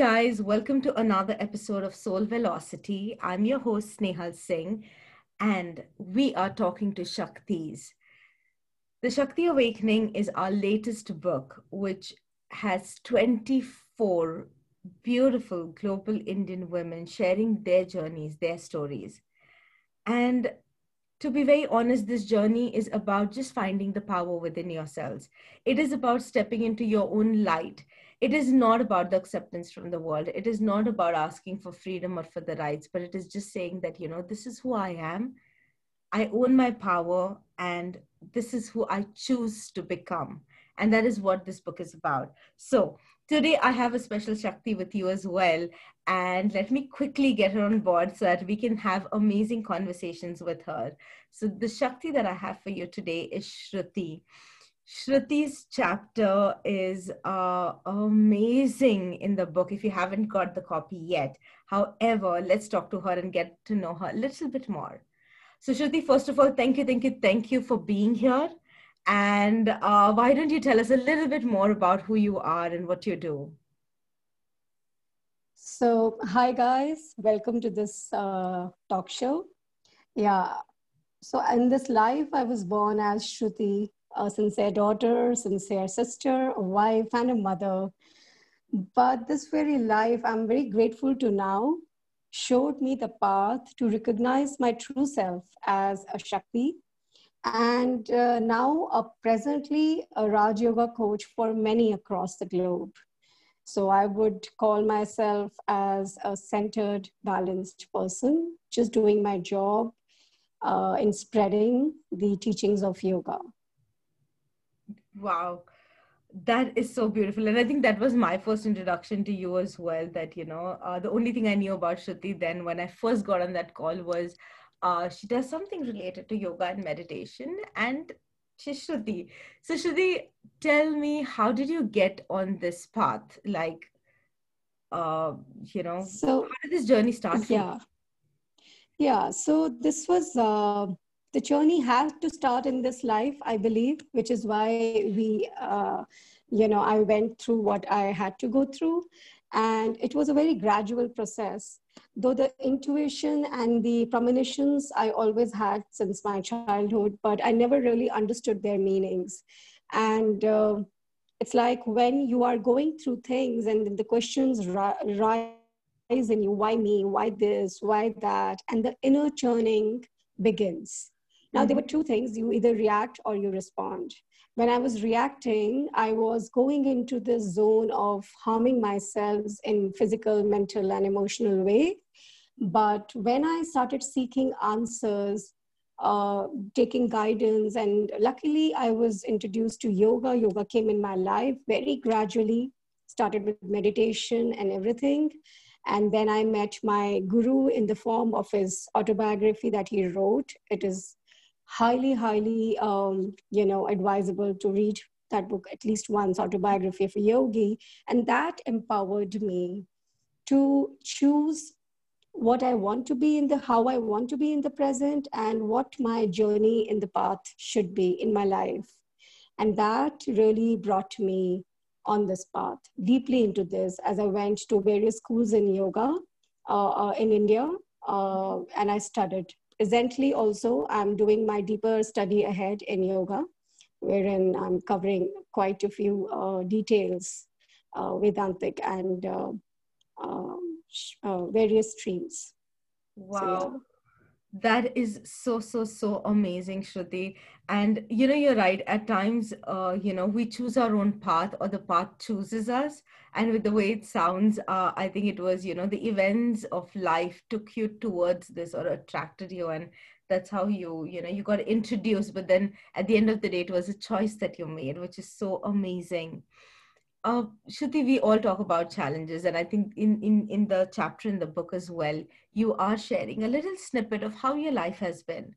guys. Welcome to another episode of Soul Velocity. I'm your host, Snehal Singh, and we are talking to Shaktis. The Shakti Awakening is our latest book, which has 24 beautiful global Indian women sharing their journeys, their stories. And to be very honest, this journey is about just finding the power within yourselves. It is about stepping into your own light. It is not about the acceptance from the world. It is not about asking for freedom or for the rights, but it is just saying that, you know, this is who I am. I own my power and this is who I choose to become. And that is what this book is about. So, today I have a special Shakti with you as well. And let me quickly get her on board so that we can have amazing conversations with her. So, the Shakti that I have for you today is Shruti. Shruti's chapter is uh, amazing in the book if you haven't got the copy yet. However, let's talk to her and get to know her a little bit more. So, Shruti, first of all, thank you, thank you, thank you for being here. And uh, why don't you tell us a little bit more about who you are and what you do? So, hi guys, welcome to this uh, talk show. Yeah, so in this life, I was born as Shruti, a sincere daughter, sincere sister, a wife, and a mother. But this very life, I'm very grateful to now, showed me the path to recognize my true self as a Shakti and uh, now a presently a Raj Yoga coach for many across the globe. So I would call myself as a centered, balanced person, just doing my job uh, in spreading the teachings of yoga. Wow, that is so beautiful, and I think that was my first introduction to you as well. That you know, uh, the only thing I knew about Shruti then when I first got on that call was uh, she does something related to yoga and meditation and she's Shruti. So Shruti, tell me, how did you get on this path? Like, uh, you know, so how did this journey start? yeah, you? yeah. So this was uh, the journey has to start in this life, I believe, which is why we, uh, you know, I went through what I had to go through, and it was a very gradual process. Though the intuition and the premonitions I always had since my childhood, but I never really understood their meanings. And uh, it's like when you are going through things and the questions rise in you why me, why this, why that, and the inner churning begins. Now, mm-hmm. there were two things you either react or you respond when I was reacting, I was going into this zone of harming myself in physical, mental, and emotional way. But when I started seeking answers, uh, taking guidance, and luckily I was introduced to yoga. Yoga came in my life very gradually, started with meditation and everything. And then I met my guru in the form of his autobiography that he wrote. It is highly, highly, um, you know, advisable to read that book at least once, Autobiography of a Yogi. And that empowered me to choose what I want to be in the, how I want to be in the present and what my journey in the path should be in my life. And that really brought me on this path, deeply into this as I went to various schools in yoga uh, uh, in India. Uh, and I studied presently also i'm doing my deeper study ahead in yoga wherein i'm covering quite a few uh, details uh, vedantic and uh, um, uh various streams. Wow. so, yeah. That is so so so amazing shruti and you know you're right at times uh, you know we choose our own path or the path chooses us. And with the way it sounds uh, i think it was you know the events of life took you towards this or attracted you. And that's how you you know you got introduced. But then at the end of the day it was a choice that you made which is so amazing. Uh, Shruti, we all talk about challenges, and I think in, in, in the chapter in the book as well, you are sharing a little snippet of how your life has been.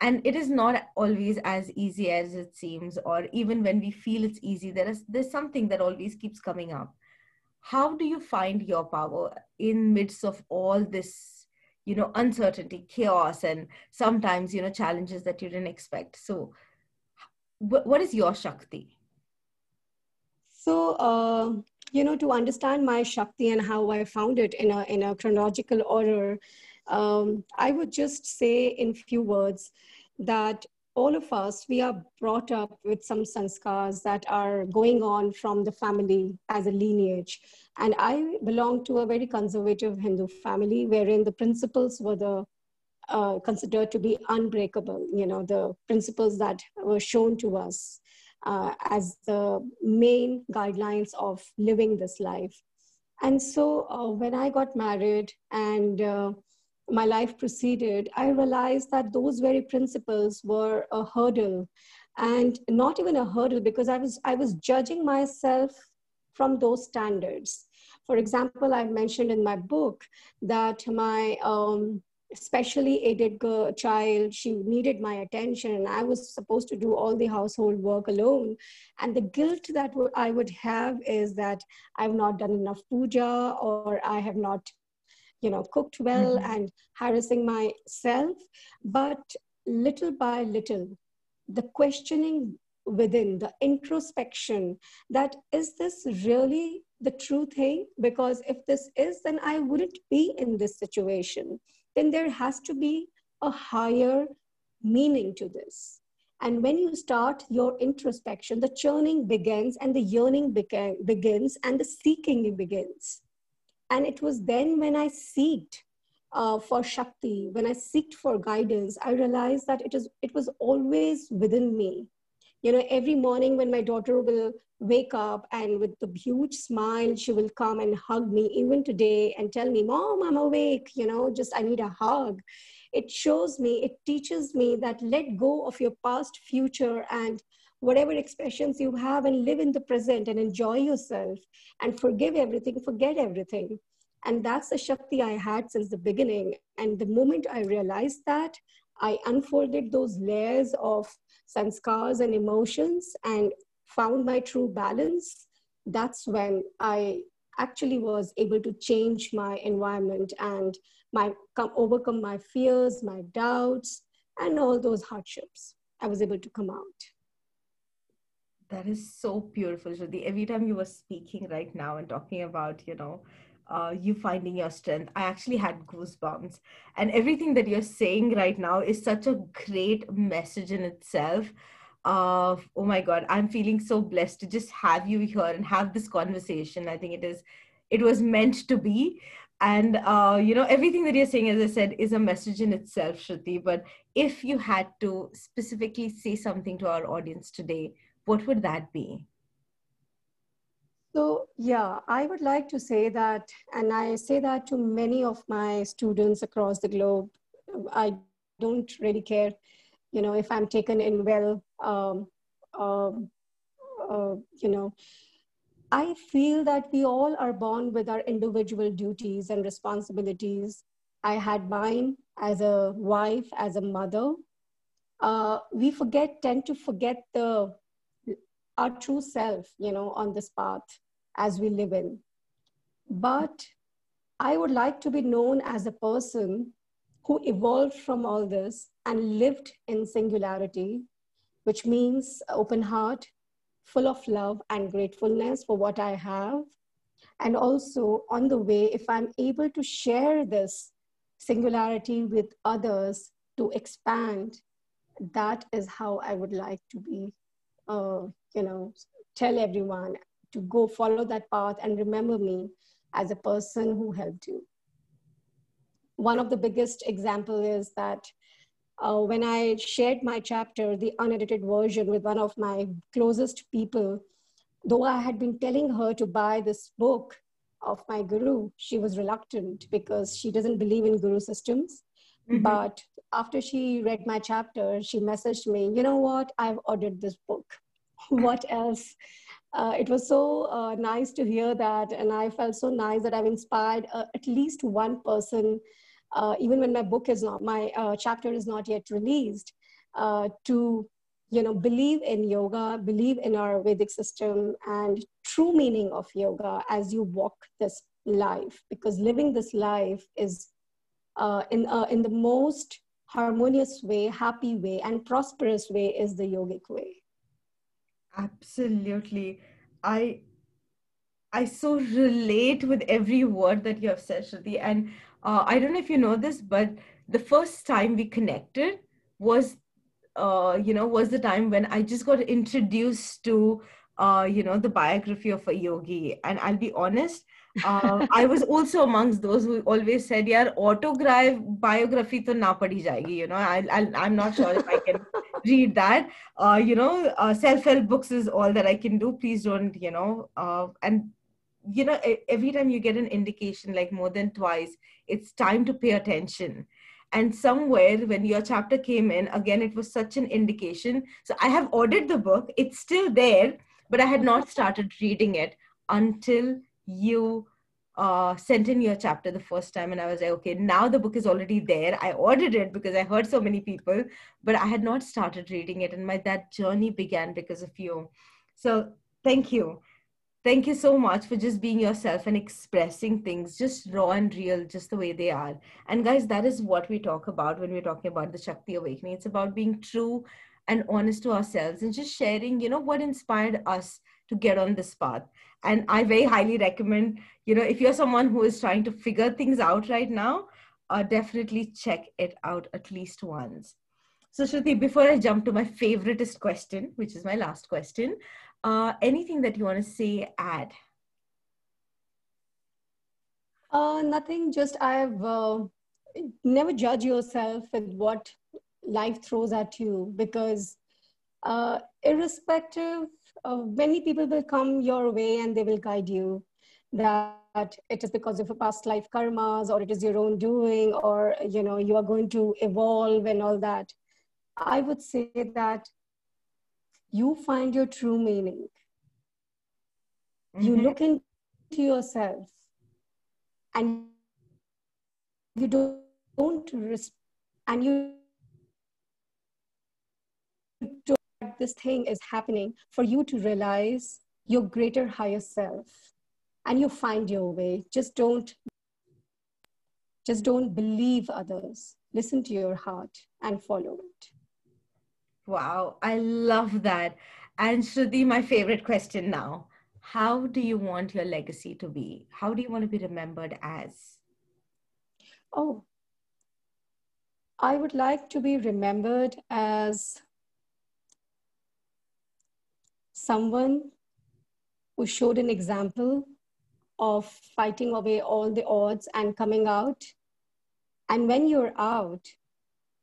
And it is not always as easy as it seems, or even when we feel it's easy, there is there's something that always keeps coming up. How do you find your power in midst of all this, you know, uncertainty, chaos, and sometimes you know challenges that you didn't expect? So, what is your shakti? So, uh, you know, to understand my Shakti and how I found it in a, in a chronological order, um, I would just say in few words that all of us, we are brought up with some sanskars that are going on from the family as a lineage. And I belong to a very conservative Hindu family wherein the principles were the uh, considered to be unbreakable, you know, the principles that were shown to us uh, as the main guidelines of living this life. And so uh, when I got married and uh, my life proceeded, I realized that those very principles were a hurdle and not even a hurdle because I was, I was judging myself from those standards. For example, I mentioned in my book that my um, specially aided girl, child, she needed my attention and I was supposed to do all the household work alone. And the guilt that I would have is that I've not done enough puja or I have not you know cooked well mm-hmm. and harassing myself. But little by little the questioning within the introspection that is this really the true thing? Because if this is then i wouldn't be in this situation. Then there has to be a higher meaning to this. And when you start your introspection the churning begins and the yearning begins and the seeking begins and it was then when I seeked uh, for Shakti, when I seeked for guidance, I realized that it, is, it was always within me. You know, every morning when my daughter will wake up and with the huge smile, she will come and hug me, even today, and tell me, Mom, I'm awake, you know, just I need a hug. It shows me, it teaches me that let go of your past, future, and whatever expressions you have and live in the present and enjoy yourself and forgive everything, forget everything. And that's the Shakti I had since the beginning. And the moment I realized that, I unfolded those layers of sanskars and emotions and found my true balance. That's when I actually was able to change my environment and my come, overcome my fears, my doubts, and all those hardships. I was able to come out. That is so beautiful, Shruti. Every time you were speaking right now and talking about, you know, uh, you finding your strength, I actually had goosebumps. And everything that you're saying right now is such a great message in itself. Of uh, oh my God, I'm feeling so blessed to just have you here and have this conversation. I think it is, it was meant to be. And uh, you know, everything that you're saying, as I said, is a message in itself, Shruti. But if you had to specifically say something to our audience today, what would that be? So, yeah, I would like to say that, and I say that to many of my students across the globe. I don't really care, you know, if I'm taken in well, um, um, uh, you know. I feel that we all are born with our individual duties and responsibilities. I had mine as a wife, as a mother. Uh, we forget, tend to forget the our true self, you know, on this path as we live in. But I would like to be known as a person who evolved from all this and lived in singularity, which means open heart, full of love and gratefulness for what I have. And also, on the way, if I'm able to share this singularity with others to expand, that is how I would like to be uh, you know, tell everyone to go follow that path and remember me as a person who helped you. One of the biggest example is that uh, when I shared my chapter, the unedited version with one of my closest people, though I had been telling her to buy this book of my guru, she was reluctant because she doesn't believe in guru systems. Mm-hmm. But after she read my chapter, she messaged me, you know what, I've ordered this book. what else? Uh, it was so uh, nice to hear that, and I felt so nice that I've inspired uh, at least one person, uh, even when my book is not, my uh, chapter is not yet released, uh, to you know believe in yoga, believe in our Vedic system and true meaning of yoga as you walk this life, because living this life is in in the most harmonious way, happy way, and prosperous way is the yogic way. Absolutely. I I so relate with every word that you have said, Shruti. And uh, I don't know if you know this, but the first time we connected was, uh, you know, was the time when I just got introduced to, uh, you know, the biography of a yogi. And I'll be honest, uh, I was also amongst those who always said, "Yeah, autograph biography to na padi jayegi." You know, I, I'm not sure if I can read that. Uh, you know, uh, self-help books is all that I can do. Please don't, you know. Uh, and you know, every time you get an indication, like more than twice, it's time to pay attention. And somewhere when your chapter came in, again, it was such an indication. So I have ordered the book. It's still there, but I had not started reading it until you uh, sent in your chapter the first time and i was like okay now the book is already there. I ordered it because i heard so many people but i had not started reading it and my that journey began because of you. So thank you. Thank you so much for just being yourself and expressing things just raw and real just the way they are. And guys that is what we talk about when we're talking about the shakti awakening. It's about being true and honest to ourselves and just sharing you know what inspired us to get on this path. And i very highly recommend you know if you're someone who is trying to figure things out right now uh, definitely check it out at least once. So shruti before i jump to my favoriteest question which is my last question uh, anything that you want to say add? Uh, nothing just i've uh, never judge yourself with what life throws at you because uh, irrespective of many people will come your way and they will guide you that it is because of a past life karmas or it is your own doing or you know you are going to evolve and all that i would say that you find your true meaning mm-hmm. you look into yourself and you don't, and you this thing is happening for you to realize your greater higher self. And you find your way. Just don't just don't believe others. Listen to your heart and follow it. Wow. I love that. And shruti my favorite question now. How do you want your legacy to be? How do you want to be remembered as? Oh i would like to be remembered as someone who showed an example of fighting away all the odds and coming out. And when you're out,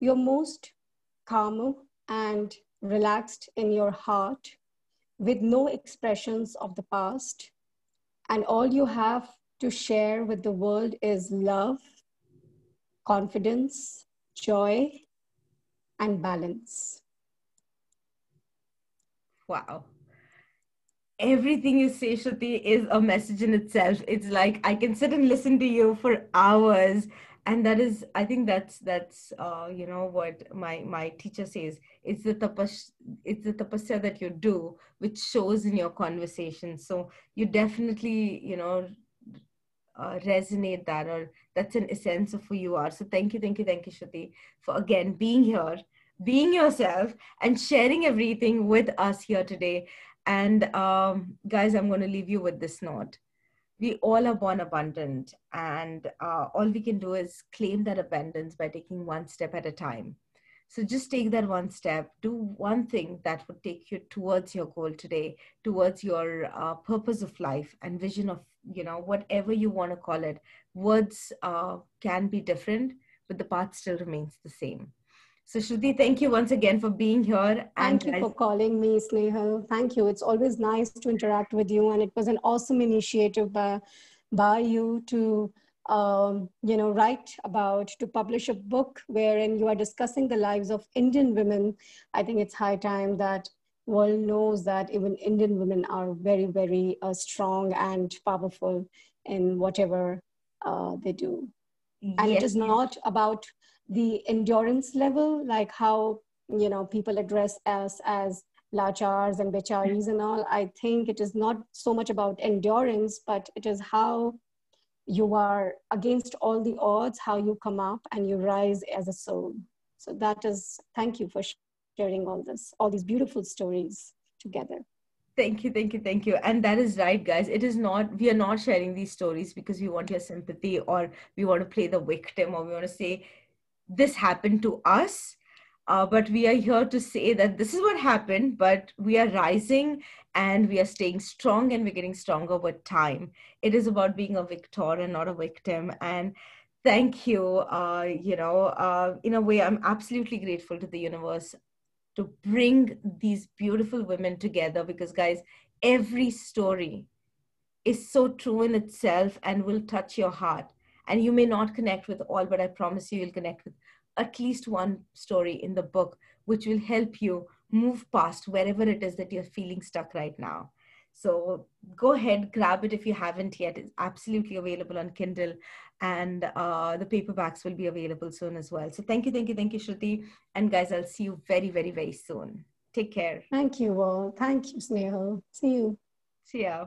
you're most calm and relaxed in your heart with no expressions of the past. And all you have to share with the world is love, confidence, joy, and balance. Wow everything you say, Shruti, is a message in itself. It's like I can sit and listen to you for hours. And that is, I think that's that's uh, you know what my my teacher says. It's the tapas, it's the tapasya that you do, which shows in your conversation. So you definitely, you know, uh, resonate that, or that's an essence of who you are. So thank you, thank you, thank you, Shruti, for again being here, being yourself, and sharing everything with us here today. And um, guys, I'm going to leave you with this note. We all are born abundant, and uh, all we can do is claim that abundance by taking one step at a time. So just take that one step, do one thing that would take you towards your goal today, towards your uh, purpose of life and vision of, you know, whatever you want to call it. Words uh, can be different, but the path still remains the same. So, Shruti, thank you once again for being here. Thank you for calling me, Snehal. Thank you. It's always nice to interact with you, and it was an awesome initiative by, by you to, um, you know, write about to publish a book wherein you are discussing the lives of Indian women. I think it's high time that world knows that even Indian women are very, very uh, strong and powerful in whatever uh, they do. Yes. And it is not about the endurance level, like how you know people address us as lachars and becharis and all. I think it is not so much about endurance, but it is how you are against all the odds, how you come up and you rise as a soul. So that is thank you for sharing all this, all these beautiful stories together. Thank you, thank you, thank you. And that is right, guys. It is not, we are not sharing these stories because we want your sympathy or we want to play the victim or we want to say, this happened to us. Uh, but we are here to say that this is what happened, but we are rising and we are staying strong and we're getting stronger with time. It is about being a victor and not a victim. And thank you. Uh, you know, uh, in a way, I'm absolutely grateful to the universe to bring these beautiful women together because, guys, every story is so true in itself and will touch your heart. And you may not connect with all, but I promise you, you'll connect with at least one story in the book, which will help you move past wherever it is that you're feeling stuck right now. So go ahead, grab it if you haven't yet. It's absolutely available on Kindle, and uh, the paperbacks will be available soon as well. So thank you, thank you, thank you, Shruti. And guys, I'll see you very, very, very soon. Take care. Thank you all. Thank you, Snehal. See you. See ya.